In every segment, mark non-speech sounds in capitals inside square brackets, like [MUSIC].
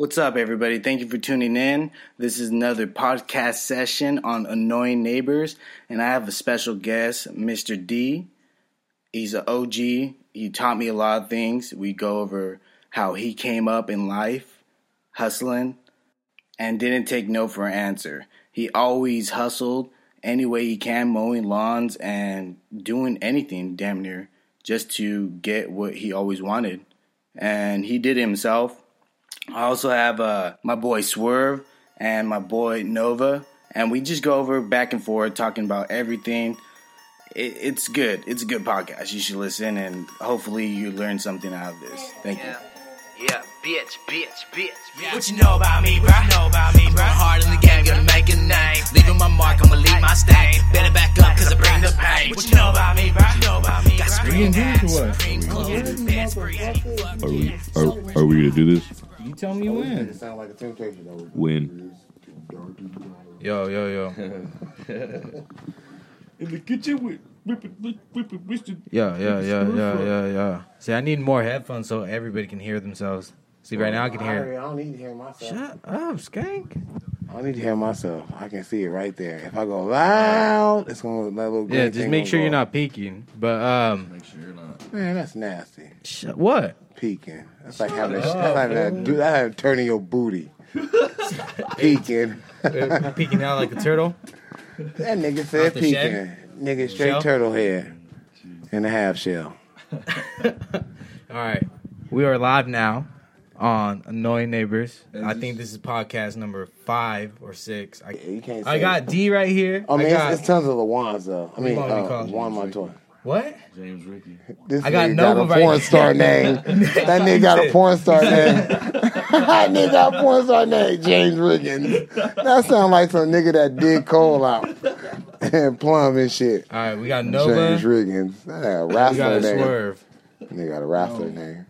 What's up, everybody? Thank you for tuning in. This is another podcast session on annoying neighbors, and I have a special guest, Mr. D. He's an OG. He taught me a lot of things. We go over how he came up in life, hustling, and didn't take no for an answer. He always hustled any way he can, mowing lawns and doing anything damn near just to get what he always wanted. And he did it himself. I also have uh, my boy Swurv and my boy Nova, and we just go over back and forth talking about everything. It, it's good. It's a good podcast. You should listen, and hopefully you learn something out of this. Thank you. Yeah, bitch, bitch, bitch, bitch. What you know about me, bro? know about me, bro? Hard in the game, gonna make a name. Leaving my mark, I'ma leave my stain. Better back up, cause I bring the pain. What you know about me, bro? know about me, Got supreme ass, supreme clothes, best free. Are we are, are we gonna do this? You tell me when. It sound like a temptation though. When? Yo, yo, yo. [LAUGHS] In the kitchen with whipping, whipping, whipping. Yeah, yeah, yeah, yeah, yeah, yeah. See, I need more headphones so everybody can hear themselves. See, right now I can hear. I, hear. don't need to hear myself. Shut up, skank. I need to hear myself. I can see it right there. If I go loud, it's gonna that little. Yeah, just thing make sure go you're not peeking. But um, make sure you're not. Man, that's nasty. shut, what? Peeking. That's like having. A, that's like that. Dude, that's like turning your booty. [LAUGHS] Peeking. Peeking out like a turtle. That nigga said peeking. shed? Nigga straight Shell? turtle head and a half shell. [LAUGHS] All right, we are live now on Annoying Neighbors. I think this is podcast number five or six. I, you can't. Say I got D right here. I mean, got, it's, it's tons of Lawans though. I mean, What do you uh, call it? Juan Montoya. what? James Ricky. This I got nigga Nova got a right porn here. star name. [LAUGHS] that nigga got a porn star [LAUGHS] name. [LAUGHS] that nigga got a porn star name, James Riggins. That sound like some nigga that dig coal out and plumb and shit. All right, we got Nova. James Riggins. That a We got wrestler a name. Swurv. Nigga got a wrestler name.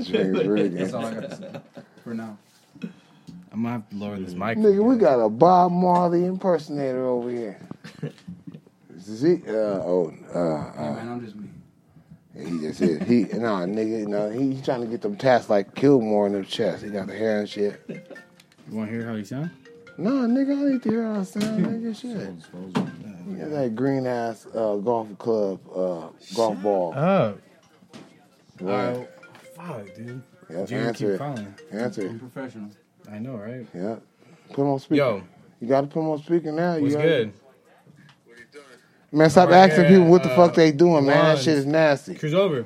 James [LAUGHS] I got to say for now. I'm gonna have to lower this mic. Nigga, we got a Bob Marley impersonator over here. Z, uh, oh, uh, Hey, uh, man, I'm just me. He just said he nah nigga no he trying to get them tats like Killmonger in the chest. He got the hair and shit. You want to hear how he sound? No nigga, I need to hear how I sound. [LAUGHS] Nigga shit. He got that green ass uh, golf club uh, golf ball. Oh, Right. Oh, fuck, dude. Yeah, Junior answer keep it. calling. Answer I'm it. professional. I know, right? Yeah. Put 'em on speaker. Yo, You got to put 'em on speaker now. what's you gotta- good? Man, stop Right asking here, people what the uh, fuck they doing, man. That shit is nasty. Cruise over.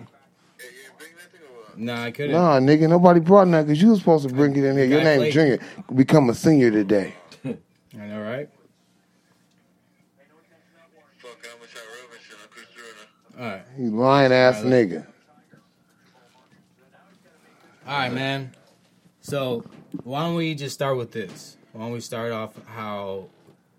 Nah, I couldn't. Nah, nigga, nobody brought nothing because you was supposed to bring it in here. Your name late. Junior. Become a senior today. [LAUGHS] I know, right? All right, You lying ass Alright, nigga. All right, man. So why don't we just start with this? Why don't we start off how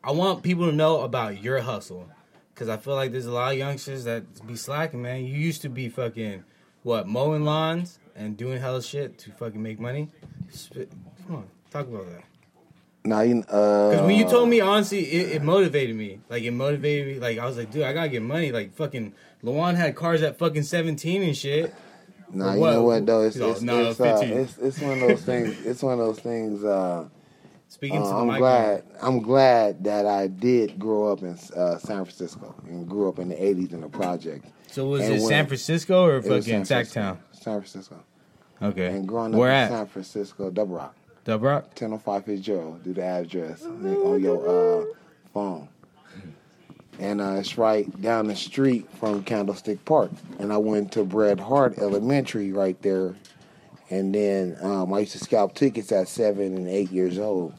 I want people to know about your hustle? Because I feel like there's a lot of youngsters that be slacking, man. You used to be fucking what mowing lawns and doing hella shit to fucking make money. Spit- Come on, talk about that. Now you uh. Because when you told me, honestly, it, it motivated me. Like, it motivated me. Like, I was like, dude, I gotta get money. Like, fucking, Lawan had cars at fucking 17 and shit. Nah, Or you know what though? It's No, it's, no, it's, uh, it's it's one of those things. It's one of those things. Uh, Speaking to uh, the I'm mic. glad. I'm glad that I did grow up in uh, San Francisco and grew up in the '80s in the project. So, was And it San Francisco or It was fucking San Francisco. Sacktown? San Francisco. Okay. And growing up Where in at? San Francisco, Double Rock, Dub Rock? 1005 Fitzgerald. Do the address on your uh, phone. And uh, it's right down the street from Candlestick Park. And I went to Bret Harte Elementary right there. And then um, I used to scalp tickets at seven and eight years old.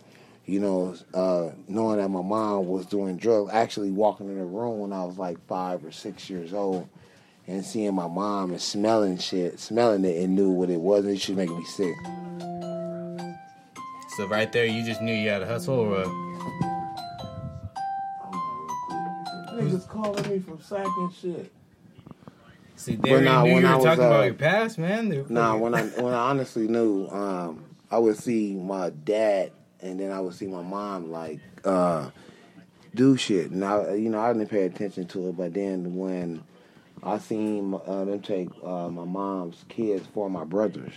You know, uh, knowing that my mom was doing drugs, actually walking in the room when I was like five or six years old and seeing my mom and smelling shit, smelling it and knew what it was. And it should make me sick. So, right there, you just knew you had a hustle or calling me from sack and shit. See, they When already I- knew when you I was, talking uh, about your past, man. They Nah, when I [LAUGHS] when I honestly knew, um, I would see my dad, and then I would see my mom like uh, do shit, and I you know I didn't pay attention to it, but then when I seen uh, them take uh, my mom's kids for my brothers,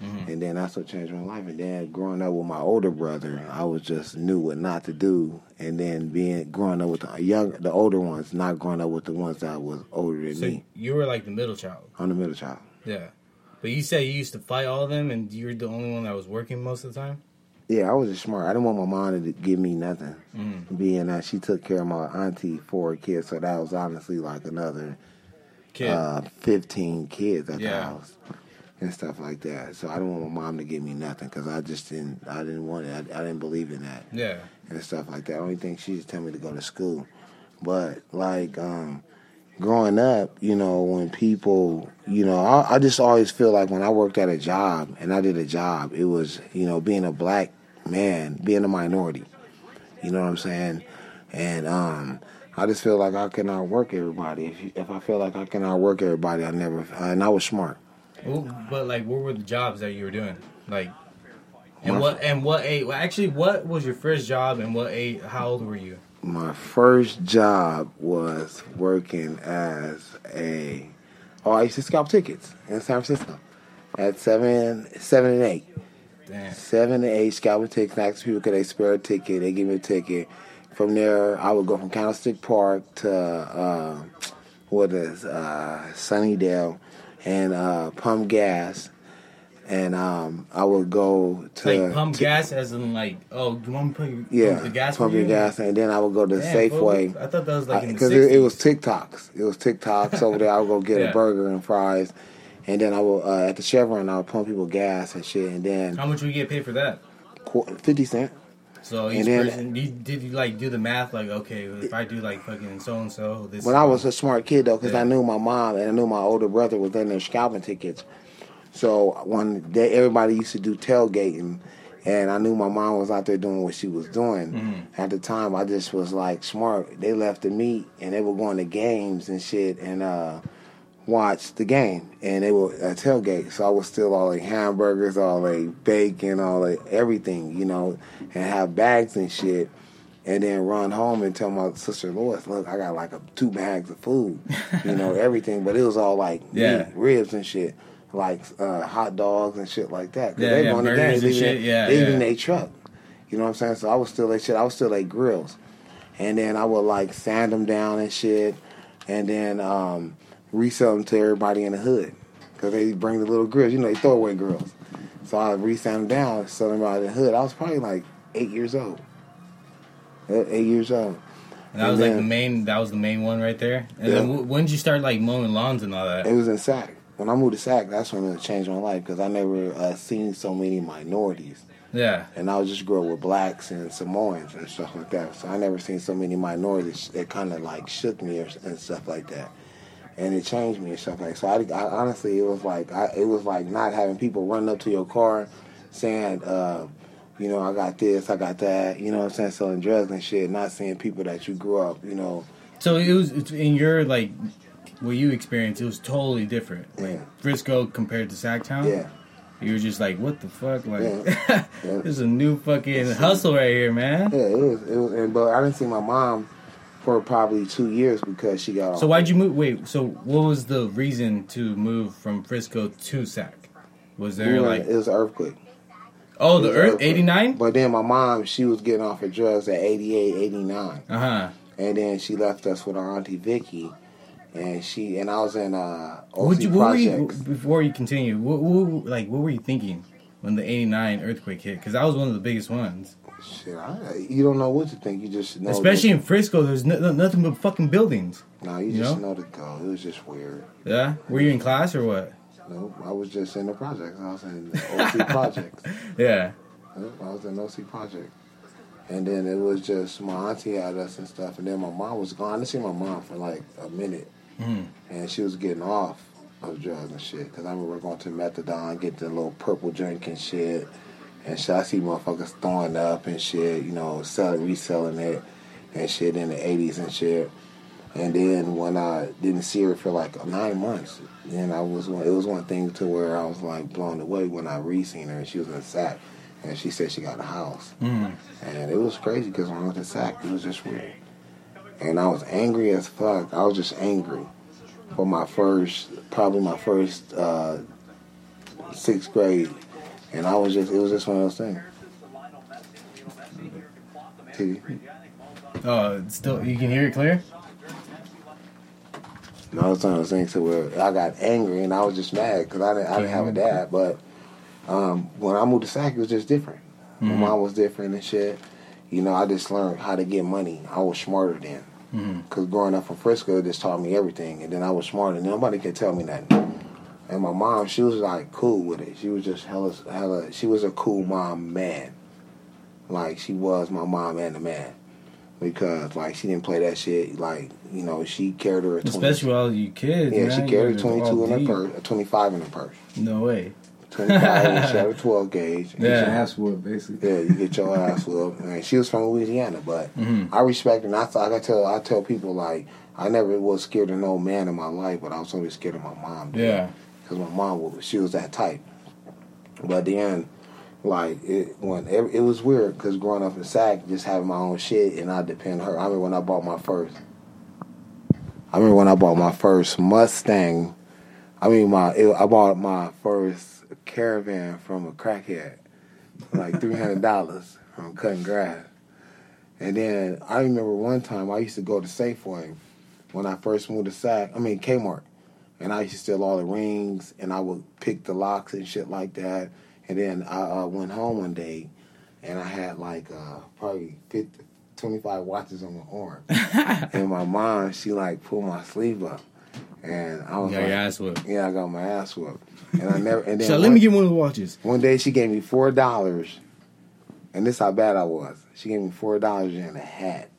And then that's what changed my life. And then growing up with my older brother, I was just knew what not to do. And then being growing up with the young, the older ones, not growing up with the ones that was older than So me. you were like the middle child. I'm the middle child. Yeah. But you said you used to fight all of them, and you were the only one that was working most of the time. Yeah, I was just smart. I didn't want my mom to give me nothing. Mm. Being that she took care of my auntie for kids, so that was honestly like another Kid. uh, 15 kids at the house and stuff like that. So I don't want my mom to give me nothing because I just didn't. I didn't want it. I, I didn't believe in that yeah. and stuff like that. Only thing she just tell me to go to school. But like um, growing up, you know, when people, you know, I, I just always feel like when I worked at a job and I did a job, it was, you know, being a black man, being a minority. You know what I'm saying? And um, I just feel like I cannot work everybody. If you, if I feel like I cannot work everybody, I never. And I was smart. Well, but like, what were the jobs that you were doing? Like, and My- what and what age? Well, actually, what was your first job, and what age? How old were you? My first job was working as a. Oh, I used to scalp tickets in San Francisco at seven, seven and eight. Damn. Seven and eight scalping tickets. Ask people could they spare a ticket. They give me a ticket. From there, I would go from Candlestick Park to uh, what is uh, Sunnydale and uh, pump gas, and um, I would go to Like pump to- gas, as in like, oh, you want me to put Yeah, pump the gas pump your gas, and then I would go to Damn, Safeway. I thought that was like because it, it was TikToks. It was TikToks over there. I would go get Yeah. a burger and fries, and then I would uh, at the Chevron. I would pump people gas and shit, and then How much would you get paid for that? fifty cent. So each then- person, you, did you like do the math? Like, okay, if I do like fucking so and so, this. But I was a smart kid though, because Yeah. I knew my mom and I knew my older brother was in there scalping tickets. So when they, everybody used to do tailgating, and I knew my mom was out there doing what she was doing Mm-hmm. at the time, I just was like smart. They left the meet and they were going to games and shit and uh, watch the game, and they were at tailgate. So I was still all like hamburgers, all like bacon, all like everything, you know, and have bags and shit and then run home and tell my sister Lois, look, I got like a, two bags of food, you know, [LAUGHS] everything, but it was all like Yeah. meat, ribs and shit, like uh, hot dogs and shit like that. 'Cause Yeah, they yeah, going to burgers games, and they shit, even- yeah, they yeah. even they truck, you know what I'm saying? So I was still like shit. I was still like grills, and then I would like sand them down and shit, and then um, resell them to everybody in the hood because they bring the little girls, you know, they throw away grills. So I resell them down, sell them out in the hood. I was probably like eight years old. Eight years old. and that was and like the main. That was the main one right there. And Yeah. then when did you start like mowing lawns and all that? It was in Sac. When I moved to Sac, that's when it changed my life because I never uh, seen so many minorities. yeah. And I was just grew up with blacks and Samoans and stuff like that. So I never seen so many minorities that kind of like shook me or, and stuff like that. And it changed me and stuff like so. I, I honestly, it was like I, it was like not having people run up to your car saying, uh, you know, I got this, I got that. You know what I'm saying? Selling drugs and shit. Not seeing people that you grew up, you know. So it was in your like what you experienced. It was totally different. Like Yeah. Frisco compared to Sacktown. Yeah. You were just like, what the fuck? Like, Yeah. [LAUGHS] Yeah. this is a new fucking hustle right here, man. Yeah, it was. It was. And, but I didn't see my mom for probably two years because she got. So why'd you move? Wait, so what was the reason to move from Frisco to Sac? Was there were- like, it was an earthquake. oh, the Earth eighty nine? But then my mom, she was getting off of drugs at 88, 89. Uh huh. and then she left us with our auntie Vicky, and she and I was in uh, OC Would you, what were you before you continue? What, what like what were you thinking when the eighty nine earthquake hit? Because that was one of the biggest ones. Shit, I, you don't know what to think. You just know. Especially in Frisco, there's no, no- nothing but fucking buildings. no, you you just know? know to go. It was just weird. Yeah. Were you in class or what? Nope, I was just in the projects. I was in the OC [LAUGHS] projects. Yeah. Nope, I was in OC project. And then it was just my auntie had us and stuff, and then my mom was gone. I didn't see my mom for like a minute, Mhm. and she was getting off of drugs and shit. Cause I remember going to methadone, getting the little purple drink and shit, and shit. I see motherfuckers throwing up and shit, you know, selling, reselling it and shit in the '80s and shit. And then when I didn't see her for like nine months, then I was one. It was one thing to where I was like blown away when I re-seen her. and She was in Sac, and she said she got a house, Mm. and it was crazy because when I went to Sac, it was just weird. And I was angry as fuck. I was just angry for my first, probably my first uh, sixth grade And I was just, it was just one of those things. TV. Oh, still you can hear it clear. No, it's one of those things to where I got angry and I was just mad because I didn't, I didn't have a dad. But um, when I moved to Sac, it was just different. My mom was different and shit. You know, I just learned how to get money. I was smarter then. Because growing up in Frisco, it just taught me everything. And then I was smarter. Nobody could tell me nothing. And my mom, she was like cool with it. She was just hella, hella, she was a cool mom man. Like, she was my mom and the man. Because, like, she didn't play that shit. Like, you know, she carried her. a 20 Especially with all you kids. yeah, man. she carried a 22 all in her purse, a 25 in her purse. No way. 25, and she had a 12 gauge. And Yeah. Your ass whooped, basically. yeah, you get your ass whooped. And she was from Louisiana, but Mm-hmm. I respect her. And I, like I tell, I tell people like I never was scared of no man in my life, but I was always scared of my mom. Yeah. Because my mom was she was that type. But then, like it when it, it was weird because growing up in Sac, just having my own shit, and I depend on her. I remember when I bought my first. I remember when I bought my first Mustang. I mean, my it, I bought my first caravan from a crackhead, like three hundred dollars from cutting grass. And then I remember one time I used to go to Safeway when I first moved to Sac. I mean Kmart, and I used to steal all the rings, and I would pick the locks and shit like that. And then I uh, went home one day, and I had like uh, probably 50, 25 watches on my arm. [LAUGHS] and my mom, she like pulled my sleeve up, and I was You got like, your ass whooped. "Yeah, I got my ass whooped." And I never. And [LAUGHS] then So let one- me get one of the watches. one day she gave me four dollars, and this how bad I was. She gave me four dollars and a hat,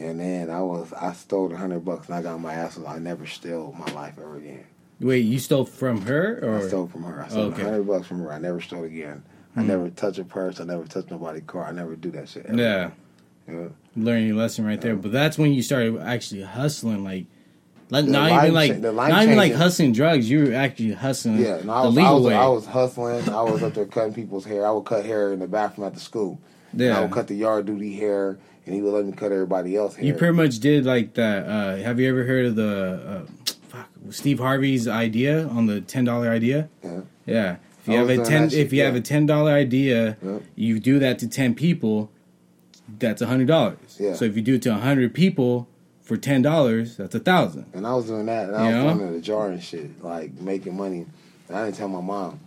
and then I was I stole a hundred bucks and I got my ass. I never stole my life ever again. Wait, you stole from her or I stole from her. I stole Okay. a hundred bucks from her. I never stole again. I hmm. never touch a purse. I never touch nobody's car. I never do that shit. ever. Yeah. Yeah. Learning your lesson right there. But that's when you started actually hustling, like, like not even like cha- not even like hustling drugs. You were actually hustling Yeah, no, I the was, I legal was, way. I was hustling. I was up there cutting people's hair. I would cut hair in the bathroom at the school. And I would cut the yard duty hair, and he would let me cut everybody else hair. You pretty much did like that. Uh, have you ever heard of the uh, fuck, Steve Harvey's idea on the ten dollar idea? Yeah. Yeah. If I you have a ten, shit, if you yeah. have a ten dollar idea, Yeah. you do that to ten people. That's a hundred dollars. Yeah. So if you do it to a hundred people for ten dollars, that's a thousand. And I was doing that, and I was Yeah. in the jar and shit, like making money. And I didn't tell my mom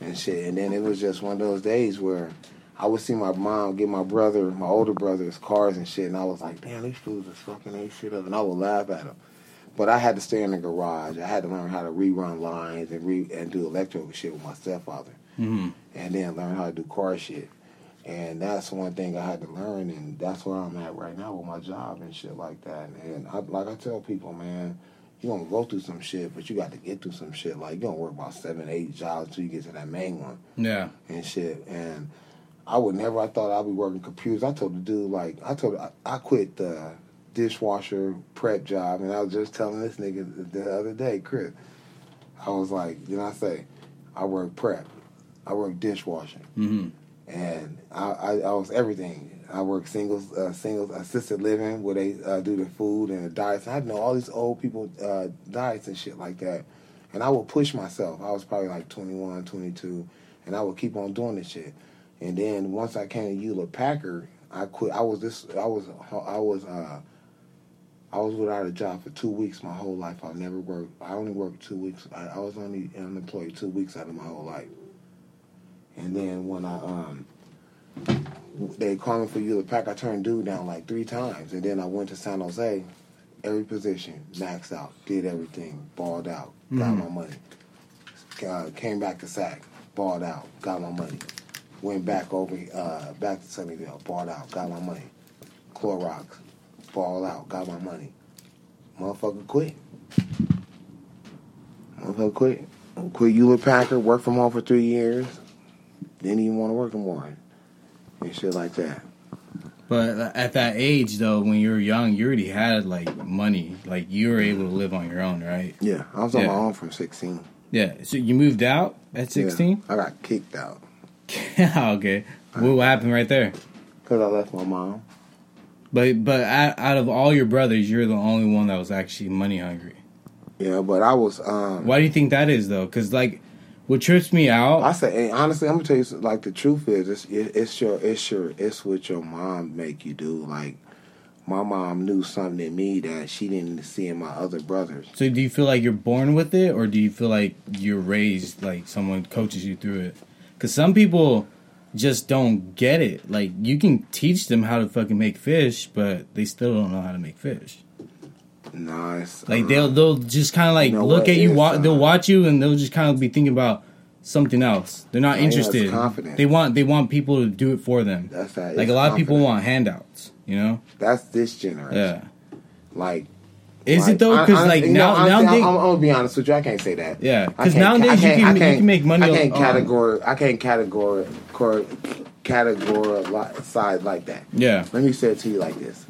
and shit. And then it was just one of those days where I would see my mom get my brother, my older brother's cars and shit, and I was like, damn, these fools is fucking ain't shit up. And I would laugh at them. But I had to stay in the garage. I had to learn how to rerun lines and re and do electrical shit with my stepfather, Mm-hmm. and then learn how to do car shit. And that's one thing I had to learn, and that's where I'm at right now with my job and shit like that. And I, like I tell people, man, you gonna go through some shit, but you got to get through some shit. Like you gonna work about seven, eight jobs till you get to that main one Yeah. and shit. And I would never. I thought I'd be working computers. I told the dude like I told I, I quit the dishwasher prep job, and I was just telling this nigga the other day, Chris. I was like, you know, I say, I work prep, I work dishwashing, Mm-hmm. and I, I, I was everything. I work singles, uh, singles assisted living where they uh, do the food and the diets. And I know all these old people uh, diets and shit like that. And I would push myself. I was probably like 21, 22, and I would keep on doing this shit. And then once I came to Hewlett Packard, I quit. I was this. I was. I was. Uh, I was without a job for two weeks my whole life. I never worked. I only worked two weeks. I, I was only unemployed two weeks out of my whole life. And then when I um, they called me for Hewlett Packard, I turned dude down like three times. And then I went to San Jose, every position, maxed out, did everything, balled out, got my money. Uh, came back to SAC, balled out, got my money. Went back over, uh, back to Sunnyvale, balled out, got my money. Clorox, balled out, got my money. Motherfucker quit. Motherfucker quit. Quit Hewlett Packard, worked from home for three years. Didn't even want to work no more. And shit like that. But at that age, though, when you were young, you already had like money. Like you were able to live on your own, right? Yeah, I was on Yeah. my own from 16. Yeah. So you moved out at sixteen. Yeah, sixteen. I got kicked out [LAUGHS] okay. What, what happened right there? because I left my mom. But but out, out of all your brothers, you're the only one that was actually money hungry. Yeah, but I was. um Why do you think that is though? Because like what trips me out. I say, honestly, I'm gonna tell you, like the truth is, it's it, it's your, it's your, it's what your mom make you do. Like my mom knew something in me that she didn't see in my other brothers. So do you feel like you're born with it, or do you feel like you're raised like someone coaches you through it? Because some people just don't get it. Like you can teach them how to fucking make fish, but they still don't know how to make fish. Nice. Like they'll they'll just kind of like You know look at you, wa- uh, they'll watch you, and they'll just kind of be thinking about something else. They're not Yeah, interested. They want they want people to do it for them. That's that. Like a lot of people want handouts. You know? That's this generation. Yeah. Like. Is like, it though? Because like now nowadays, I'm, I'm, gonna be honest with you. I can't say that. yeah. Because nowadays you can you can't- make money. Um, I can't on- category. I can't category category like that. Yeah. Let me say it to you like this.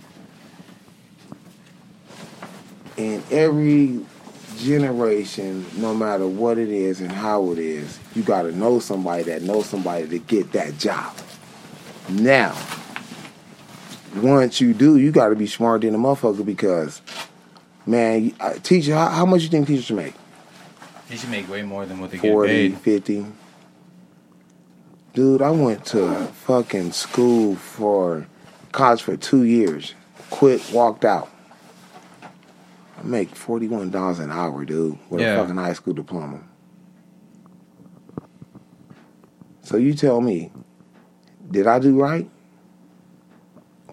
In every generation, no matter what it is and how it is, you got to know somebody that knows somebody to get that job. Now, once you do, you got to be smarter than a motherfucker because, man, uh, teacher, how, how much you think teachers should make? They should make way more than what they get 40, paid. 50. Dude, I went to fucking school for college for two years. Quit, walked out. I make $41 an hour, dude, with Yeah. a fucking high school diploma. So you tell me, did I do right?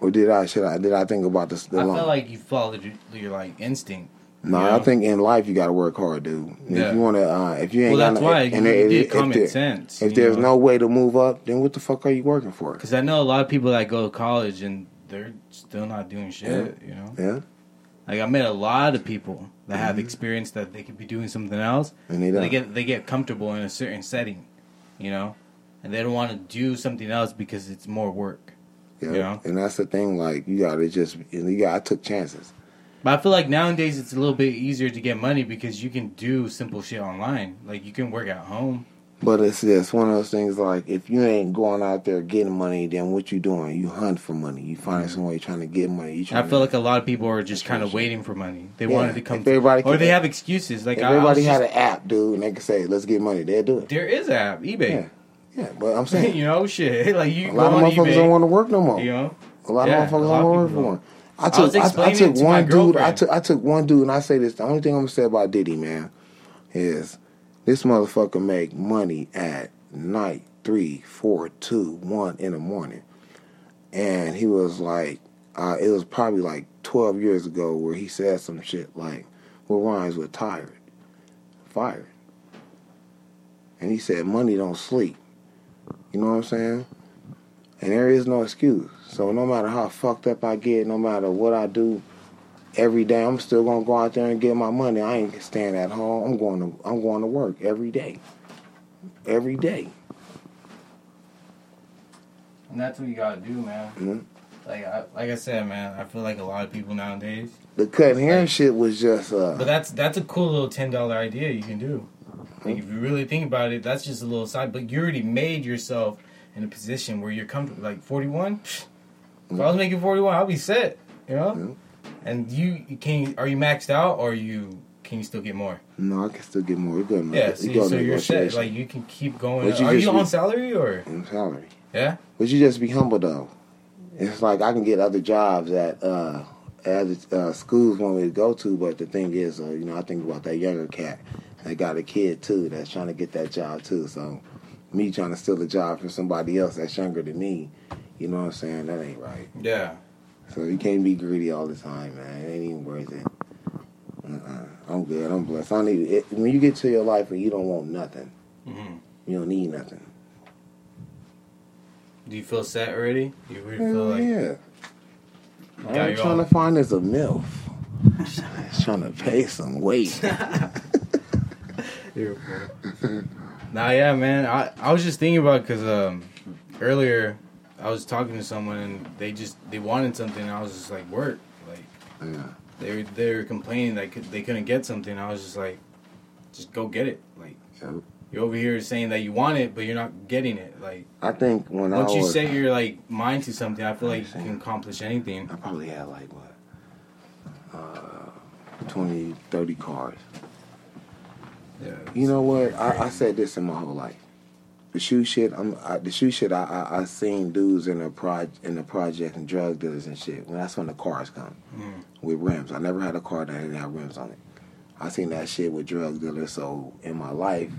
Or did I should I did I think about this the I long? feel like you followed your, your like instinct. No, you I think in life you got to work hard, dude. Yeah. If you want to, uh, if you ain't Well, got that's no, why and you did if common there- sense. If there's know? no way to move up, then what the fuck are you working for? Because I know a lot of people that go to college and they're still not doing shit. You know, Yeah, like I met a lot of people that have experience that they could be doing something else. and they They get they get comfortable in a certain setting, you know, and they don't want to do something else because it's more work. Yeah. yeah. And that's the thing. Like you got to just, you got. I took chances. But I feel like nowadays it's a little bit easier to get money because you can do simple shit online. Like you can work at home. But it's just one of those things. Like if you ain't going out there getting money, then what you doing? You hunt for money. You find mm-hmm. some way trying to get money. You I feel like a lot of people are just kind of waiting for money. They Yeah, wanted to come, everybody or they have excuses. Like if I- I everybody had just- an app, dude, and they could say, "Let's get money," they'll do it. There is an app, eBay. Yeah, yeah. But I'm saying [LAUGHS] you know, shit. [LAUGHS] Like you a lot of motherfuckers eBay. don't want to work no more. You know, A lot Yeah, of motherfuckers don't want to work for one. I took I, I explaining took to one dude. I took I took one dude, and I say this. The only thing I'm gonna say about Diddy, man, is this motherfucker make money at night, three, four, two, one in the morning, and he was like, uh, it was probably like 12 years ago where he said some shit like, "What rhymes with tired, fired," and he said, "Money don't sleep." You know what I'm saying? And there is no excuse. So no matter how fucked up I get, no matter what I do, every day I'm still gonna go out there and get my money. I ain't staying at home. I'm going to I'm going to work every day. Every day. and that's what you gotta do, man. Mhm. Like, I, like I said, man, I feel like a lot of people nowadays. The cutting hair shit was just uh But that's that's a cool little ten dollar idea you can do. Like if you really think about it, that's just a little side. But you already made yourself in a position where you're comfortable. Like forty one. If I was making forty one, I'll be set. You know. And you can are you maxed out or you can you still get more? no, I can still get more. You go Yeah. you See, go so you're set. Like you can keep going. You are you be- on salary or in salary. yeah? But you just be humble though. It's like I can get other jobs that uh as uh, schools want me to go to, but the thing is, uh, you know, I think about that younger cat that got a kid too that's trying to get that job too. So me trying to steal a job from somebody else that's younger than me, you know what I'm saying? That ain't right. Yeah. So you can't be greedy all the time, man. It ain't even worth it. Uh-uh. I'm good. I'm blessed. I don't need it. When you get to your life and you don't want nothing, hmm you don't need nothing. Do you feel set already? You really feel like yeah. I'm trying own- to find is a MILF. [LAUGHS] Trying to pay some weight. [LAUGHS] [LAUGHS] [LAUGHS] Nah, yeah, man. I, I was just thinking about because um, earlier I was talking to someone and they just they wanted something. And I was just like, work. Like yeah. they were they were complaining that could, they couldn't get something. I was just like, just go get it. Like Yep. you're over here saying that you want it, but you're not getting it. Like I think when once I you was, set your like mind to something, I feel like you can accomplish anything. I probably had like what, uh, 20, 30 cars. Yeah. You know what? I, I said this in my whole life. The shoe shit. I'm I, the shoe shit. I, I I seen dudes in the proj in the project and drug dealers and shit. When that's when the cars come mm. with rims. I never had a car that didn't have rims on it. I seen that shit with drug dealers. So in my life,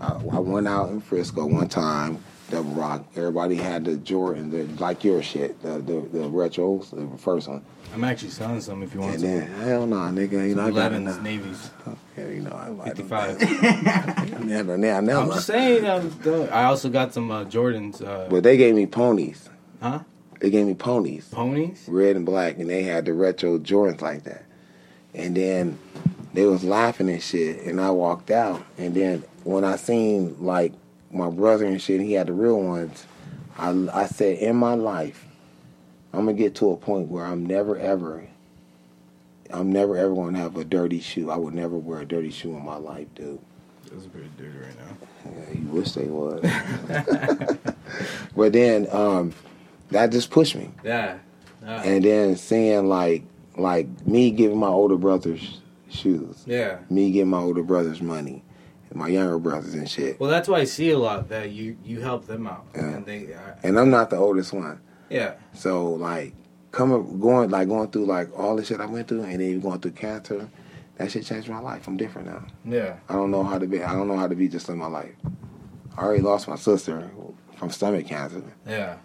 I, I went out in Frisco one time. Double Rock. Everybody had the Jordan, the like your shit, the the, the retros, the first one. I'm actually selling some if you want And some. then hell no, nigga, you know I got 11s, enough. navies, Yeah, you know I like them. 55. [LAUGHS] Never, never, never. I'm just saying. I'm I also got some uh, Jordans. Uh, But they gave me ponies. huh? They gave me ponies, Ponies? red and black, and they had the retro Jordans like that. And then they was laughing and shit, and I walked out. And then when I seen like my brother and shit, he had the real ones. I I said in my life, I'm gonna get to a point where I'm never ever. I'm never ever gonna have a dirty shoe. I would never wear a dirty shoe in my life, dude. Those are pretty dirty right now. Yeah, you wish they was. [LAUGHS] but then um, that just pushed me. Yeah. Uh, and then seeing like like me giving my older brothers shoes, yeah. me giving my older brothers money, my younger brothers and shit. Well, that's why I see a lot that you you help them out, Yeah. and they uh, And I'm not the oldest one, yeah so like coming going like going through like all the shit I went through, and then even going through cancer, that shit changed my life. I'm different now. yeah I don't know how to be. I don't know how to be just in my life. I already lost my sister from stomach cancer, yeah.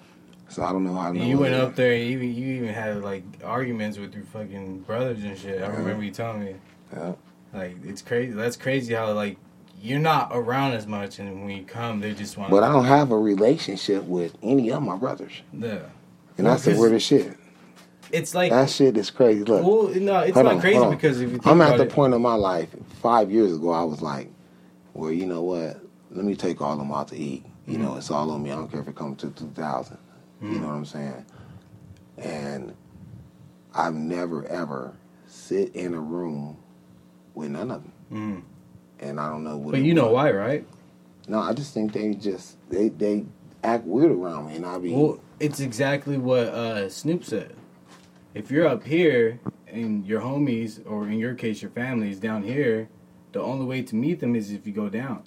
so I don't know how you went up there, and even you even had like arguments with your fucking brothers and shit. I Uh-huh. remember you telling me. Yeah. Like it's crazy. That's crazy how like you're not around as much, and when you come, they just want. But I don't have a relationship with any of my brothers, Yeah. and that's the Well, weirdest shit. It's like That shit is crazy. Look, well, no, it's not on, crazy because if you think I'm at the it, point of my life. Five years ago, I was like, "Well, you know what? Let me take all of them out to eat. You Mm-hmm. know, it's all on me. I don't care if it comes to 2,000. You know what I'm saying? And I've never ever sit in a room with none of them. Mm. And I don't know what. But you know was. why, right? No, I just think they just they they act weird around me, and I be Well, it's exactly what uh, Snoop said. If you're up here and your homies, or in your case, your family is down here, the only way to meet them is if you go down.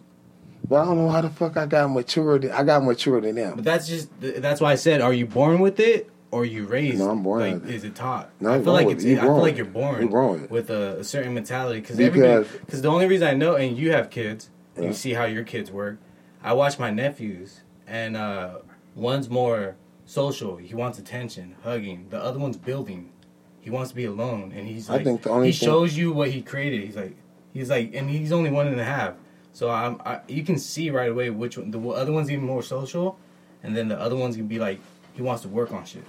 But I don't know how the fuck I got mature. I got mature than them. But that's just that's why I said, are you born with it or you raised? No, I'm born Like, is it taught? No, I feel like it's. it. I You're feel born like with you're born You're born with a, a certain mentality because Because- Because the only reason I know, and you have kids, and Yeah. you see how your kids work. I watch my nephews, and uh, one's more social. He wants attention, hugging. The other one's building. He wants to be alone, and he's I like, think the only he thing- shows you what he created. He's like, he's like, and he's only one and a half. So I'm, I, you can see right away which one. The other one's even more social, and then the other one's gonna be like, he wants to work on shit.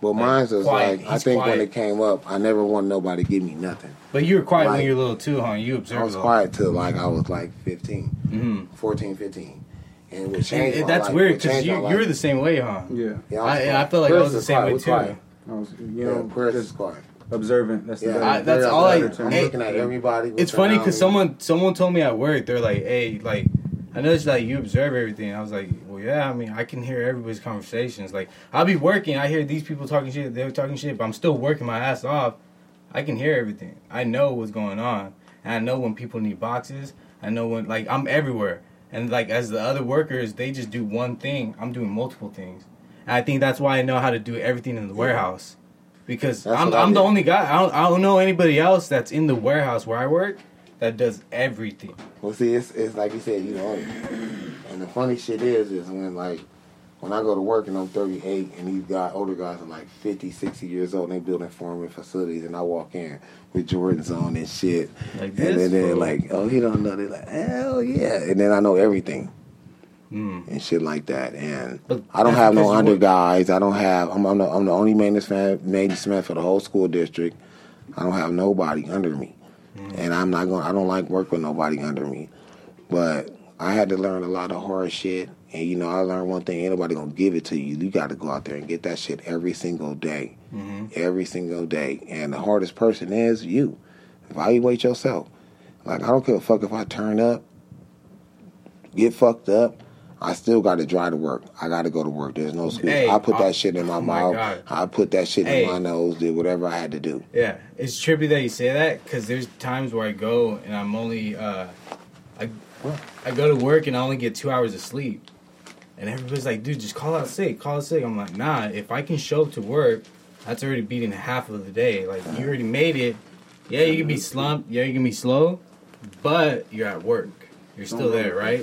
But Like, mine's was quiet. like I He's think when it came up, I never wanted nobody to give me nothing. But you were quiet Like- when you were little too, huh? You observed. I was quiet till like I was like 15, hmm 14, 15. And it And, changed and my that's life. weird because you my you were the same way, huh? Yeah. Yeah, I, was and I quiet. feel like I was the same quiet, way we're too. quiet. I was, you know, Paris just is quiet. observant. That's the Yeah. I- that's better- all I- better term. I'm Hey, looking at everybody. It's funny because someone someone told me at work they're like, "Hey, like I noticed that you observe everything." I was like, "Well, yeah. I mean, I can hear everybody's conversations. Like I'll be working, I hear these people talking shit, they're talking shit, but I'm still working my ass off. I can hear everything. I know what's going on, and I know when people need boxes. I know when like I'm everywhere, and like as the other workers, they just do one thing. I'm doing multiple things, and I think that's why I know how to do everything in the warehouse." Because That's I'm, I'm the only guy. I don't, I don't know anybody else that's in the warehouse where I work that does everything. Well, see, it's, it's like you said, you know. And the funny shit is, is when like when I go to work and I'm 38 and these guys, older guys are like 50, 60 years old and they building farming facilities and I walk in with Jordans on and shit. Like and then they're fool. like, oh, he don't know. They're like, hell yeah. And then I know everything Mm. and shit like that. And But I don't have no under guys. I don't have. I'm, I'm, the, I'm the only maintenance man, maintenance man for the whole school district. I don't have nobody under me, Mm. and I'm not going. I don't like work with nobody under me. But I had to learn a lot of hard shit, and you know, I learned one thing: ain't nobody gonna give it to you. You got to go out there and get that shit every single day, Mm-hmm. every single day. And the hardest person is you. Evaluate yourself. Like I don't give a fuck if I turn up, get fucked up. I still got to drive to work. I got to go to work. There's no excuse. Hey, I put I- that shit in my [LAUGHS] oh my mouth. God. I put that shit Hey. in my nose. Did whatever I had to do. Yeah, it's trippy that you say that because there's times where I go and I'm only uh, I I go to work and I only get two hours of sleep. And everybody's like, dude, just call out sick, call out sick. I'm like, nah, if I can show up to work, that's already beating half of the day. Like you already made it. Yeah, you can be slumped, yeah, you can be slow, but you're at work. You're still there, right?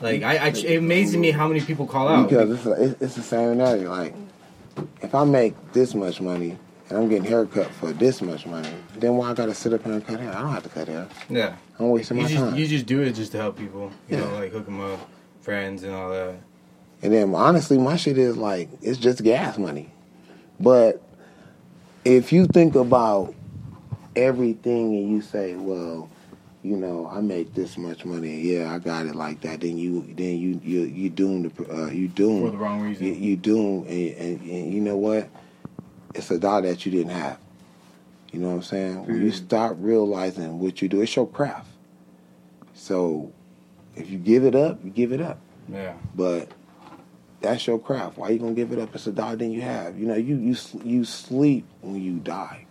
Like I, I it amazes me how many people call out. Because it's, a, it's, it's the same analogy. Like, if I make this much money and I'm getting haircut for this much money, then why I gotta sit up here and cut hair? I don't have to cut hair. Yeah. I'm wasting You my just time. you just do it just to help people. You know, like hook them up, friends and all that. And then honestly, my shit is like it's just gas money. But if you think about everything and you say, well, you know, I make this much money, yeah, I got it like that. Then you, then you, you, you doomed, to, uh, you doomed For the wrong reason. You, you doomed, and, and, and you know what? It's a dollar that you didn't have. You know what I'm saying? When you start realizing what you do, it's your craft. So, if you give it up, you give it up. Yeah. But that's your craft. Why you gonna give it up? It's a dollar then you have. You know, you you you sleep when you die.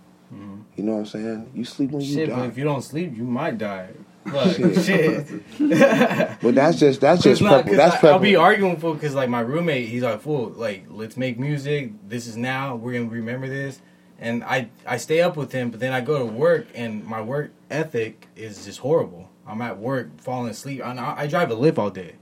You know what I'm saying? You sleep when you Mm-hmm. Shit, but die. if you don't sleep, you might die. But Shit. [LAUGHS] But that's just that's just not, prep- that's I, I'll be arguing for because like my roommate, he's like, "Fool, like let's make music. This is now. We're gonna remember this." And I I stay up with him, but then I go to work, and my work ethic is just horrible. I'm at work falling asleep. And I, I drive a lift all day,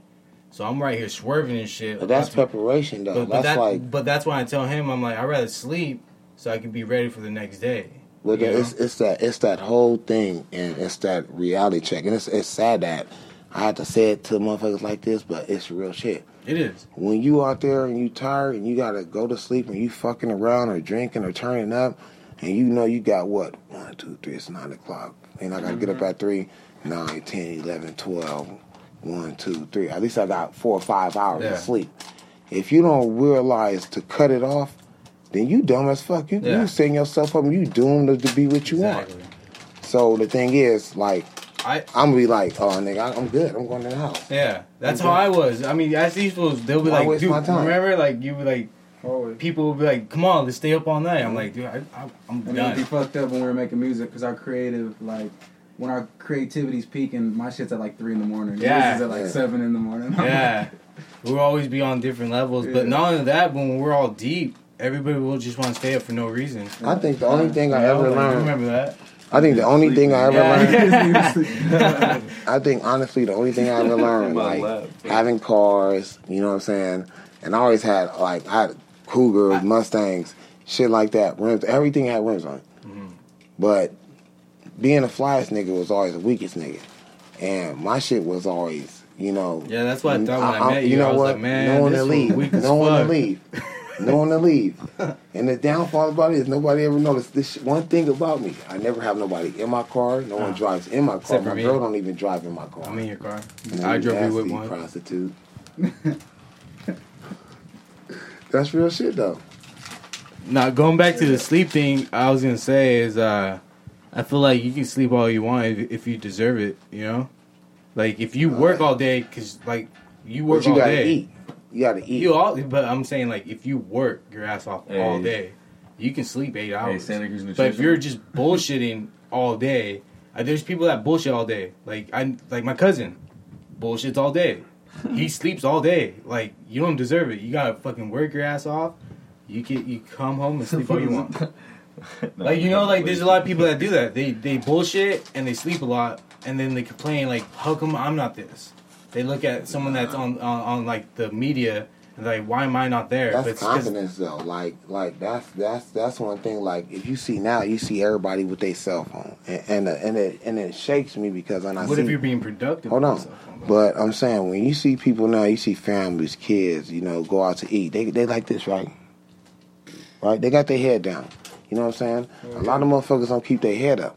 so I'm right here swerving and shit. But that's About to- preparation though. But, but that's that, like but that's why I tell him I'm like I'd rather sleep so I can be ready for the next day. Well, know? it's it's that it's that whole thing, and it's that reality check, and it's it's sad that I have to say it to motherfuckers like this, but it's real shit. It is. When you out there and you tired and you gotta go to sleep and you fucking around or drinking or turning up, and you know you got what one, two, three, it's nine o'clock, and I gotta get up mm-hmm. at three, nine, ten, eleven, twelve, one, two, three. At least I got four or five hours Yeah. of sleep. If you don't realize to cut it off, then you dumb as fuck. You Yeah. you setting yourself up and you doomed to, to be what you Exactly. want. So the thing is, like, I I'm gonna be like, oh nigga, I'm good. I'm going to the house. Yeah, that's Okay. how I was. I mean, as these fools, they'll be Why like, waste dude, my time? remember, like you were like, Always. people will be like, come on, let's stay up all night. I'm like, dude, I, I, I'm And it would be fucked up when we were making music because our creative, like, when our creativity's peaking, my shit's at like three in the morning. Yours Yeah. is at like Yeah. seven in the morning. [LAUGHS] Yeah, we'll always be on different levels. But not only that, when we're all deep, everybody will just want to stay up for no reason. I think the only thing I You ever like, you learned. remember that? I think the only thing I ever Yeah. learned. [LAUGHS] [LAUGHS] I think honestly, the only thing I ever learned, like having cars, you know what I'm saying, and I always had like I had Cougars, Mustangs, shit like that, rims. Everything had rims on it. Mm-hmm. But being the flyest nigga was always the weakest nigga, and my shit was always, you know. Yeah, that's what I thought when I, met you. You know I was what? like, man, no one to leave. No one to leave. [LAUGHS] No one to leave. And the downfall about it is nobody ever noticed this. One thing about me, I never have nobody in my car. No one Uh, drives in my car. except My girl don't even drive in my car. I'm in your car. I drove you with one. prostitute. That's real shit though. Now going back to the sleep thing, I was gonna say is uh, I feel like you can sleep all you want if, if you deserve it. You know, like if you work all day, cause like you work you all day. eat. You gotta eat. You all, but I'm saying like if you work your ass off all day, you can sleep eight hours. Santa Cruz but if you're just bullshitting all day, uh, there's people that bullshit all day. Like I, like my cousin, bullshits all day. he [LAUGHS] sleeps all day. Like you don't deserve it. You gotta fucking work your ass off. You can you come home and sleep all you want. [LAUGHS] Like you know, like there's a lot of people that do that. They they bullshit and they sleep a lot, and then they complain like, "How come I'm not this?" They look at someone that's on on, on like the media and like, "Why am I not there?" That's But confidence though. Like like that's that's that's one thing. Like if you see now, you see everybody with their cell phone, and and, uh, and it and it shakes me because when I What see What if you're being productive? Hold on. But I'm saying when you see people now, you see families, kids, you know, go out to eat. They they like this, right? Right? They got their head down. You know what I'm saying? A lot of motherfuckers don't keep their head up.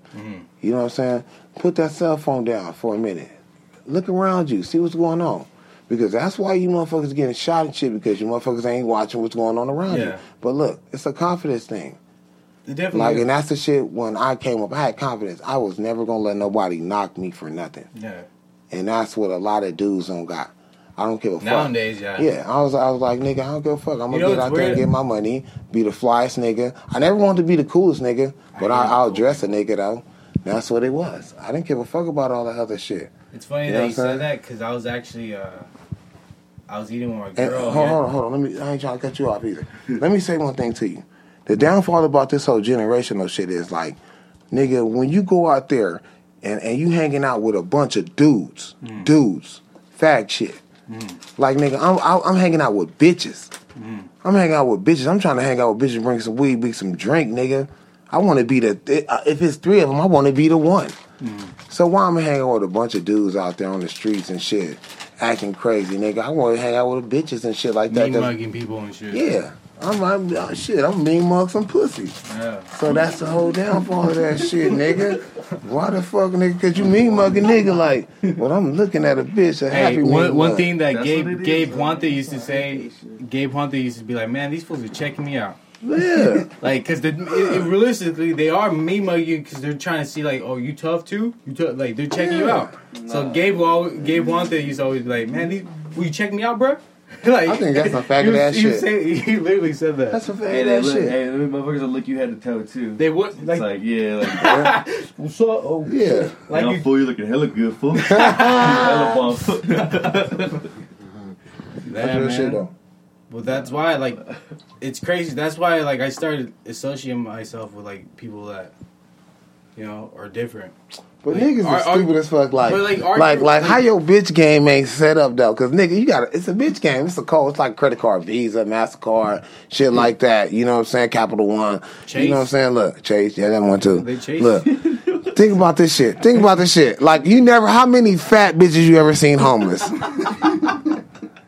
You know what I'm saying? Put that cell phone down for a minute. Look around you, see what's going on. Because that's why you motherfuckers getting shot and shit because you motherfuckers ain't watching what's going on around you. But look, it's a confidence thing. It definitely. Like, is. and that's the shit when I came up, I had confidence. I was never gonna let nobody knock me for nothing. yeah. And that's what a lot of dudes don't got. I don't give a fuck. Nowadays, yeah. Yeah, I was I was like, nigga, I don't give a fuck. I'm gonna You know get out there and get my money, be the flyest nigga. I never wanted to be the coolest nigga, but I, I'll dress a nigga though. That's what it was. I didn't give a fuck about all that other shit. It's funny You that you said that because I was actually uh, I was eating with my And, girl. hold, yeah. on, hold on. Let me. I ain't trying to cut you off either. Let me say one thing to you. The downfall about this whole generational shit is like, nigga, when you go out there and, and you hanging out with a bunch of dudes, Mm. dudes, fag shit. Like nigga, I'm I'm I'm hanging out with bitches. Mm. I'm hanging out with bitches. I'm trying to hang out with bitches, bring some weed, bring some drink, nigga. I want to be the uh, if it's three of them, I want to be the one. Mm. So why am I hanging with a bunch of dudes out there on the streets and shit, acting crazy, nigga? I want to hang out with bitches and shit like that. Me That's- mugging people and shit. yeah, I'm, I'm uh, shit. I'm mean mug some pussy. Yeah. So that's the whole downfall of that shit, nigga. Why the fuck, nigga? Cause you mean mugging nigga like, well, I'm looking at a bitch, a happy Hey, mean one, one thing that That's Gabe what it is, Gabe bro. Huante used to say, Gabe Huante used to be like, "Man, these fools are checking me out." Yeah, [LAUGHS] Like, cause the, it, it, realistically, they are me you because they're trying to see like, oh, you tough too? You tough? Like they're checking you out. So Gabe, will always, Gabe Huante used to always be like, "Man, these, will you check me out, bro?" [LAUGHS] like, I think that's some faggot [LAUGHS] he was- ass he was shit. saying- he literally said that. that's a fat Hey, they ass look, shit. hey, them motherfuckers will look you head to toe too. they would It's like, like, yeah, like, what's up? Oh, Yeah, like like you, fool, you looking hella good, fool. hella bump. that's Yeah, real man. shit though. Well, that's why, like, it's crazy. That's why, like, I started associating myself with like people that, you know, are different. But Like, niggas are- are- stupid as fuck. Like, like, like, are like, how your bitch game ain't set up though? Cause nigga, you got it's a bitch game. It's a code. It's like credit card, Visa, Mastercard, shit like that. You know what I'm saying? Capital One. Chase. You know what I'm saying? Look, Chase. Yeah, that one too. They chase. Look, [LAUGHS] think about this shit. Think about this shit. Like you never. How many fat bitches you ever seen homeless? [LAUGHS]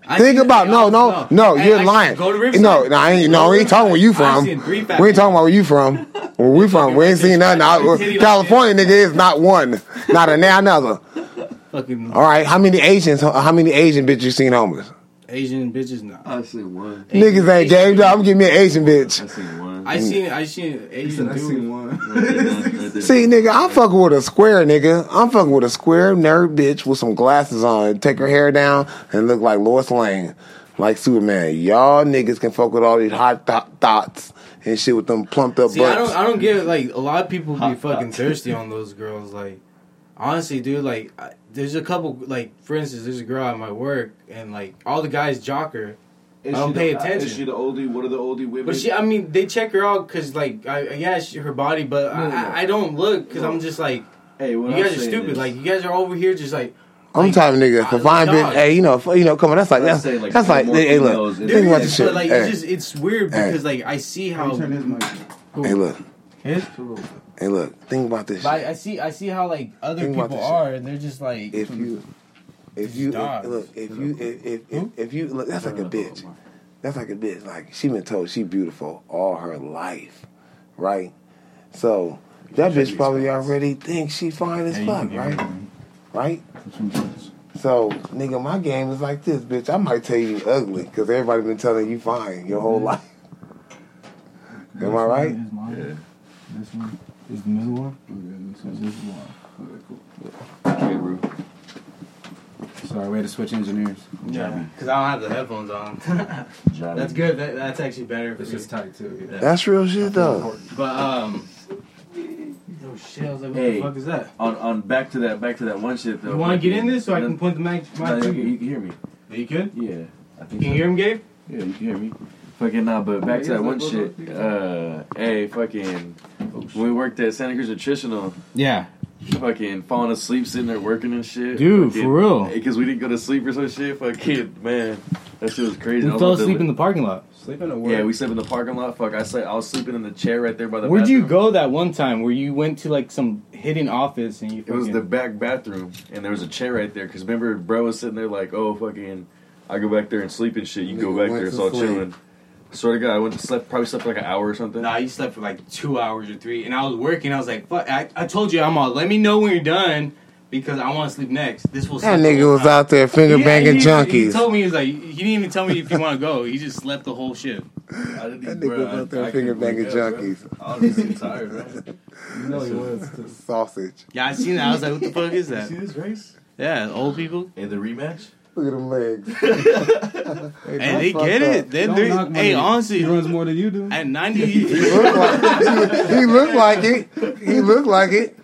I Think about no, no, no. Hey, You're I- lying. Go to Riverside. No, no, I ain't. No, we ain't talking where you from. We ain't talking about where you from. [LAUGHS] Where we from? We ain't seen nothing. Fucking Out- California, nigga, is not one, not a now another. Fucking All right, how many Asians? How many Asian bitches you seen homeless? Asian bitches. Nah. I seen one. Niggas ain't James. I'm giving me an Asian bitch. I seen one. I seen I seen Asian I seen one. Right there, right there. See, nigga, I'm fucking with a square nigga. I'm fucking with a square nerd bitch with some glasses on, take her hair down, and look like Lois Lane, like Superman. Y'all niggas can fuck with all these hot th- thoughts and shit with them plumped up See, I don't I don't get it. Like a lot of people be fucking thoughts. thirsty on those girls. Like honestly, dude. Like I, there's a couple. Like for instance, there's a girl at my work, and like all the guys jock her. Is I don't pay the- attention. Is she the oldie? What are the oldie women? But she, I mean, they check her out because, like, I, yeah, she, her body, but No, no, no. I, I don't look because No. I'm just like, hey, what you I'm guys are stupid. is- Like, you guys are over here just like, I'm like, type of nigga for I- fine bitch. Hey, you know, you know, come on. That's like that's saying, like, that's like. more Hey, look, think about this shit. but like, Hey, it's just it's weird Hey. because like I see how, Turn his mic. hey, look, His? hey, look. Think about this. Shit. I, I see I see how like other Think people are, and they're just like, if you if you if, look if you if if, if, if you look that's like a bitch. That's like a bitch. Like she been told she beautiful all her life right? So that bitch probably already thinks she fine as fuck right? right? So nigga my game is like this bitch. I might tell you you ugly because everybody been telling you fine your whole life. [LAUGHS] Am I right? This mine. This one. Is the middle one? Okay, this is one. Okay, bro. Sorry, we had to switch engineers. yeah, because I don't have the headphones on. [LAUGHS] That's good. That, that's actually better. It's just tight too. Yeah. that's real shit though But um, oh shit! I was like, what Hey. the fuck is that? On on back to that back to that one shit though. You want to get in this so I can point the mic? no, mic you, to can, you you? can hear me. You could? Yeah, I think Can you so. hear him, Gabe? Yeah, you can hear me. Fucking nah, but back to that one shit. Uh, hey, fucking, when we worked at Santa Cruz Nutritional, Yeah. Fucking falling asleep sitting there working and shit. Dude, Fucking- for real. Because we didn't go to sleep or some shit. Fucking man, that shit was crazy. I We was fell about to- asleep in the parking lot. Sleeping at work. Yeah, we slept in the parking lot. Fuck, I slept. I was sleeping in the chair right there by the. Where'd you go that one time where you went to like some hidden office and you It was the back bathroom, and there was a chair right there. Cause remember, bro was sitting there like, "Oh, fucking, I go back there and sleep and shit. You go back there, to it's all sleep. chilling." Swear to God, I went to sleep. Probably slept for like an hour or something. Nah, you slept for like two hours or three, and I was working. I was like, "Fuck!" I, I told you, I'm all. Let me know when you're done because I want to sleep next. This will. that nigga was out there finger banging he, He junkies told me he was like, he didn't even tell me if you want to go. He just slept the whole shit. I didn't that even- nigga bro, was out there I finger couldn't banging wake up, bro. junkies I was just tired, bro. [LAUGHS] You know he was. too. sausage Yeah, I seen that. I was like, "What the fuck is that?" See this race? Yeah, old people. Hey, the rematch. Look at them legs [LAUGHS] Hey, they get up. it. They, Don't they, knock hey, nigga. honestly, he runs more than you do. at 90, He looked like he, he looked like it. He looked like it.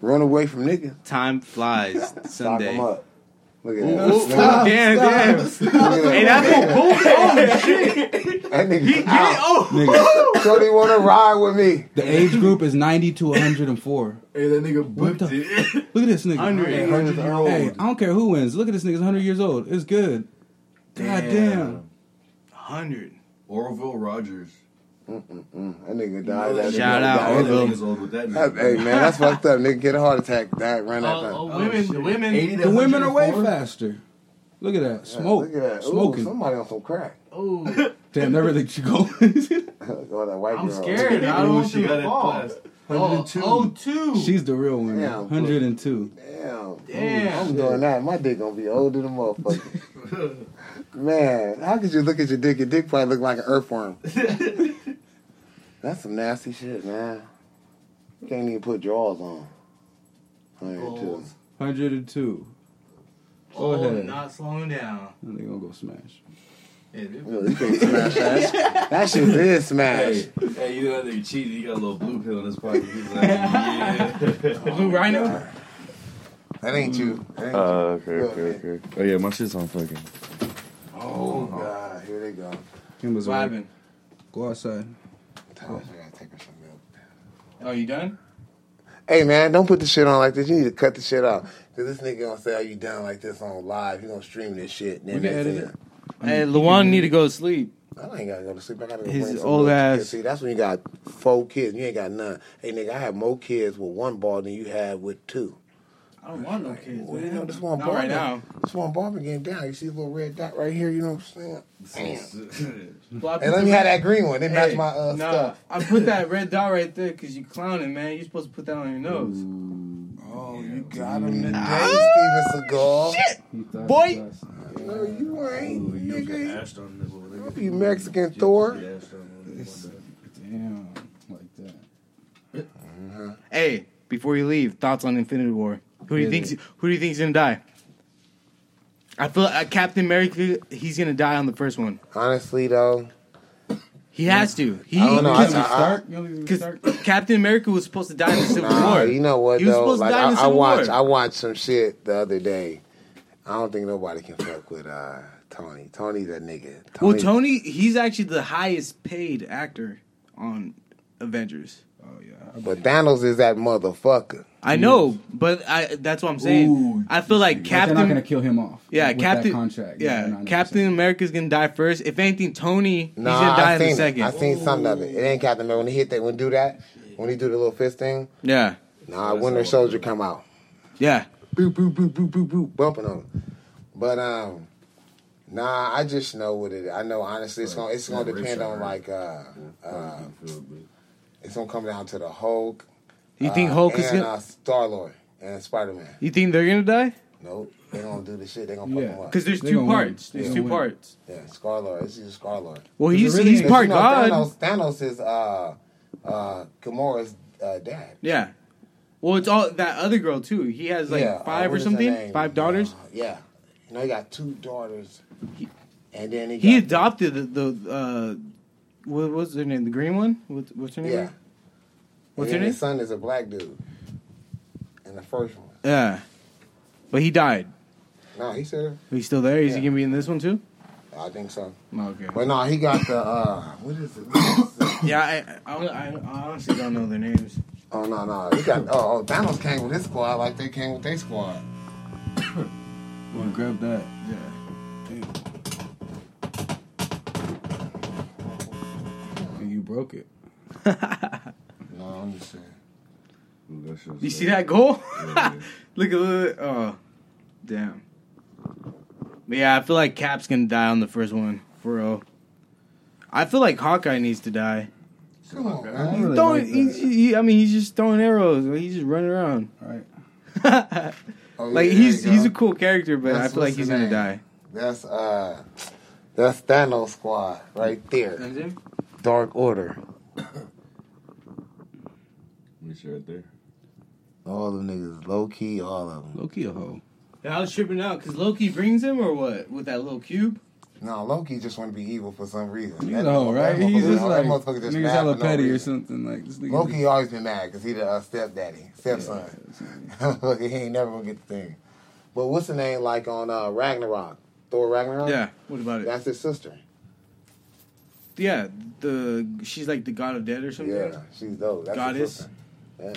Run away from niggas. Time flies. Sunday. Look at Ooh, that. ooh, Look at damn, damn. that. Look at Hey, that. that's a bullshit. That nigga Get out. oh. Nigga, [LAUGHS] Shorty wanna ride with me. the age group is 90 to 104. Hey, that nigga What booked the it. Look at this nigga. 100. Hey, 100 year old. Hey, I don't care who wins. Look at this nigga's 100 years old. It's good. God damn. 100. Orville Rogers. Mm, that nigga died. That Shout nigga out, died. Orville. Niggas old with that That- nigga. Hey man, that's fucked up. Nigga get a heart attack. That ran that Oh, time. oh, women, the women. The women are way faster. Look at that. Yeah, Smoke. Look at that. Ooh, Smoking. somebody on some crack. Oh, [LAUGHS] Damn, that really should [LAUGHS] go. oh, that white I'm girl. scared. I don't Ooh, want she you got to it fall. Oh, 102. oh, two. She's the real one. Damn, 102. Damn. Damn. I'm doing that. My dick gonna be older than motherfucker. [LAUGHS] Man, how could you look at your dick? Your dick probably look like an earthworm. [LAUGHS] That's some nasty shit, man. Can't even put drawers on. 102. Goals. 102. Go Oh, ahead. not slowing down. And they gonna go smash. Yeah, dude. Well, you can't smash that. [LAUGHS] That shit is smash. Hey, hey, you know that nigga cheated. He got a little blue pill in his pocket. He's like, yeah. The [LAUGHS] blue rhino? That ain't you. That ain't Uh, okay, you. okay, okay. Oh yeah, my shit's on fucking. Oh god, here they go. Him was What like, go outside. Tell us I gotta take her some milk. Oh, you done? Hey man, don't put the shit on like this. You need to cut the shit out. Cause this nigga gonna say, "Are you done like this on live?" He gonna stream this shit. Then We can that's edit it. It. Hey, Luan need to go to sleep. I ain't gotta go to sleep. I gotta go His bring some old little ass- See, that's when you got four kids. You ain't got none. Hey nigga, I have more kids with one ball than you have with two. I don't want no kids, Well, you know, this one Not barber. right now. This one barber getting down. You see the little red dot right here. You know what I'm saying? Well, I Hey, let me have that green one. They match Hey, my uh, nah, stuff. I put that red dot right there because you clowning, man. You're supposed to put that on your nose. Oh, you got him today, Steven Seagal. He thought Boy. It was. No, you ain't, nigga. Ashed on the nipple. Don't be Mexican Thor. Damn. Like that. Hey, before you leave, thoughts on Infinity War? Who do you think? Who do you think's gonna die? I feel uh, Captain America. He's gonna die on the first one. Honestly, though, He has to. He I don't know. I- Tony I- Stark? You don't think it's because Captain America was supposed to die in the Civil nah, War. you know what He was though? supposed to Like die in the I, I watched, War. I watched some shit the other day. I don't think nobody can fuck with uh, Tony. Tony's a nigga. Tony, well, Tony, he's actually the highest paid actor on Avengers. Oh, yeah. but Thanos is that motherfucker. I know, but I that's what I'm saying. Ooh, I feel like But they're not gonna kill him off. Yeah, with Captain. That contract. Yeah, 99%. Captain America's gonna die first. If anything, Tony he's Nah, gonna die I in the seen second. I seen something of it. It ain't Captain America when he hit that. When he do that, when he do the little fist thing. yeah, Nah, Winter Soldier come out. yeah. Boop boop boop boop boop boop bumping on him. But um, nah, I just know what it. I know honestly, it's gonna it's gonna depend on like uh, uh, it's gonna come down to the Hulk. You think uh, Hulk is gonna? uh, Star Lord and Spider Man? You think they're gonna die? Nope, they gonna do the shit. They gonna fuck Yeah. him up. Because there's They two gonna win. parts. There's two win. parts. Yeah, Star Lord. It's just Star Lord. Well, he's really- he's But part you know, God. Thanos, Thanos is uh uh Gamora's uh, dad. Yeah. Well, it's all that other girl too. He has like yeah, uh, five what or something. Five daughters. Uh, yeah, you know he got two daughters, and then he He adopted the, the uh, what was her name? The green one. What, what's her name? Yeah. What's and her name? His son is a black dude. and the first one. Yeah. But he died. No, he said, He's still there. Is he gonna be in this one too? I think so. Oh, okay. But no, he got the, uh, what is it? What is it? Yeah, I, I, I, I honestly don't know their names. Oh, no, no. He got, oh, oh, Thanos came with his squad like they came with their squad. [COUGHS] Well, grab that. And you broke it. [LAUGHS] No, I'm just saying. You see that goal? [LAUGHS] look at look. Oh, damn. But yeah, I feel like Cap's gonna die on the first one for real. I feel like Hawkeye needs to die. Come on, I man. don't really Throwing, like that. he's, he, I mean, he's just throwing arrows. Like, he's just running around. All right. [LAUGHS] Oh, yeah, like there he's you he's a cool character, but That's I feel like what's he's his gonna name. die. That's, uh, that's Thanos squad right there. Dark Order. Me sure right there. All them niggas, low key, all of them. Low key a hoe. Yeah, I was tripping out because Loki brings him or what with that little cube. No, Loki just want to be evil for some reason. You That know, right? He's just like just niggas mad hella for no petty or something. Like this nigga. Loki always been mad because he the uh, stepdaddy, stepson. [LAUGHS] he ain't never gonna get the thing. But what's the name like on uh, Ragnarok? Thor Ragnarok? Yeah. What about it? That's his sister. Yeah. The she's like the god of dead or something. Yeah, she's dope. That's Goddess. Yeah.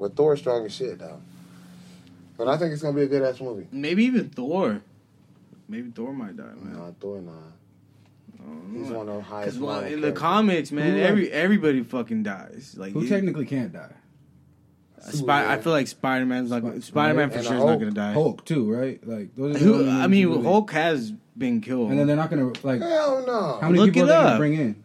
But Thor's strong as shit though. But I think it's gonna be a good ass movie. Maybe even Thor. Maybe Thor might die, man. No, Thor not. I He's know. one of the highest. Because well, in the comics, man, Who, like- every everybody fucking dies. Like Who it- technically can't die? Spy- I feel like Spider Man's not. Spi- Spider Man for And sure is not gonna die. Hulk too, right? Like those are the Who? I mean, really- Hulk has been killed. And then they're not gonna like. Hell no. How many Look people it are they up. gonna bring in?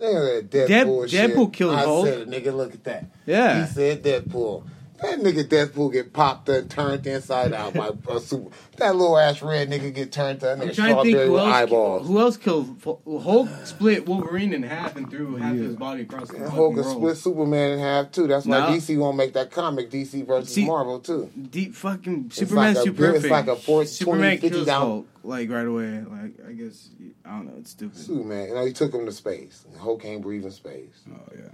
Nigga, that Dead- Deadpool shit. Deadpool killed I Hulk. said it, nigga. Look at that. yeah. He said Deadpool. That nigga Deadpool get popped and turned inside out by a super. That little ass red nigga get turned to a I'm nigga trying to think strawberry who with else, eyeballs. who else killed Hulk? Split Wolverine in half and threw half his body across the And fucking Hulk can world. split Superman in half too. That's why No. DC won't make that comic DC versus See- Marvel too. Deep fucking It's Superman's like a too big- it's perfect. like a 40, Superman 20, kills down- Hulk like right away. Like I guess I don't know. It's stupid. Superman, you know, he took him to space. Hulk can't breathe in space. Oh yeah.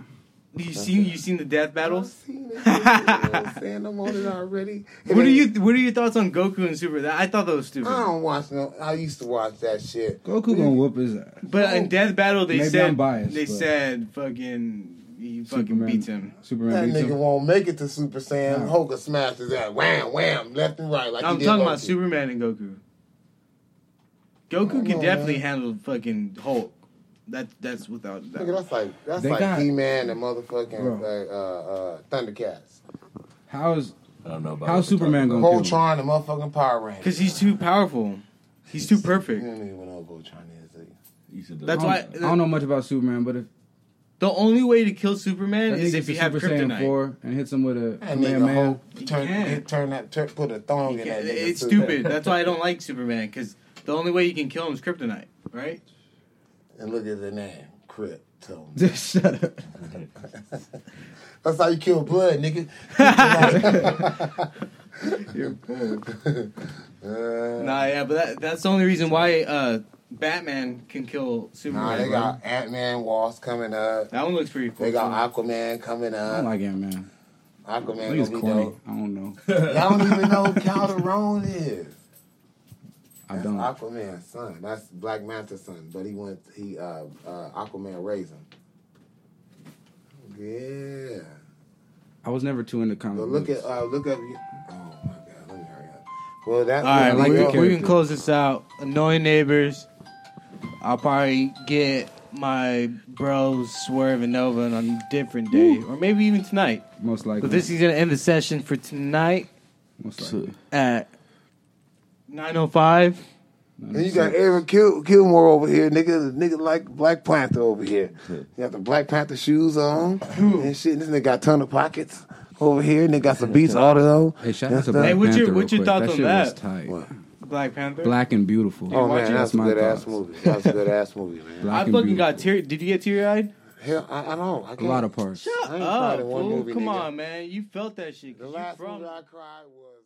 You seen you seen the death battles? I've seen it. You know I'm saying? I'm on it already. And What are you What are your thoughts on Goku and Super? That- I thought that was stupid. I don't watch no. I used to watch that shit. Goku gonna whoop his ass. But in oh. Death Battle, they Maybe said I'm biased, they but- said fucking he fucking Superman beats him. Superman That beats nigga him. won't make it to Super Saiyan. No. Hulk will smash his ass. Wham, wham, left and right. Like I'm he did talking about Loki. Superman and Goku. Goku can on, definitely man. handle fucking Hulk. That that's without a Nigga, doubt. that's like that's They like got- He Man and motherfucking like, uh, uh, Thundercats. How is I don't know about how's Superman gonna kill him? Voltron and motherfucking Power Rangers. Because he's too powerful. He's too You perfect. don't even know what Voltron is. do you? You said That's I why don't, I don't know much about Superman, but if the only way to kill Superman that is nigga if gets you a have Super Saiyan kryptonite. four and hits him with a That man nigga man, Hulk turn, can't. hit- turn that turn, put a thong in that nigga. It's suit. stupid. [LAUGHS] That's why I don't like Superman. Because the only way you can kill him is kryptonite, right? And look at the name, Krypto. Just [LAUGHS] shut up. [LAUGHS] That's how you kill blood, nigga. [LAUGHS] Uh, Nah, yeah, but that, that's the only reason why uh, Batman can kill Superman. Nah, they bro. got Ant Man Wasp coming up. that one looks pretty cool. They got too. Aquaman coming up. I up. don't like Ant Man. Aquaman I think it's corny. dope. I don't know. Y'all don't even know who Kaldur'ahm is. I That's don't. Aquaman's son. That's Black Manta's son. But he went. He uh, uh, Aquaman raised him. Yeah. I was never too into comic But look books. at uh, look up. Oh my god. Let me hurry up. Well, that. All right, like we, the we can close this out. Annoying neighbors. I'll probably get my bros swerving over on a different day, or maybe even tonight. most likely. But this is gonna end the session for tonight most likely. at nine oh five. And you got Aaron Kill, Killmonger over here, nigga. Nigga like Black Panther over here. You got the Black Panther shoes on and shit. This nigga got ton of pockets over here. and they got some Beats Auto. Hey, shout out to stuff. Black Hey, what's your- Panther what's your real quick. thoughts that on shit that? Was tight. What? Black Panther. Black and beautiful. Oh man, it. that's a my good ass thoughts. movie. That's a good ass movie, man. Black I and fucking got beautiful. tear. Did you get teary eyed? Hell, I, I don't. I a can't. lot of parts. I ain't cried in one fool, movie, come nigga. on, man. You felt that shit. The 'cause you last from movie I cried was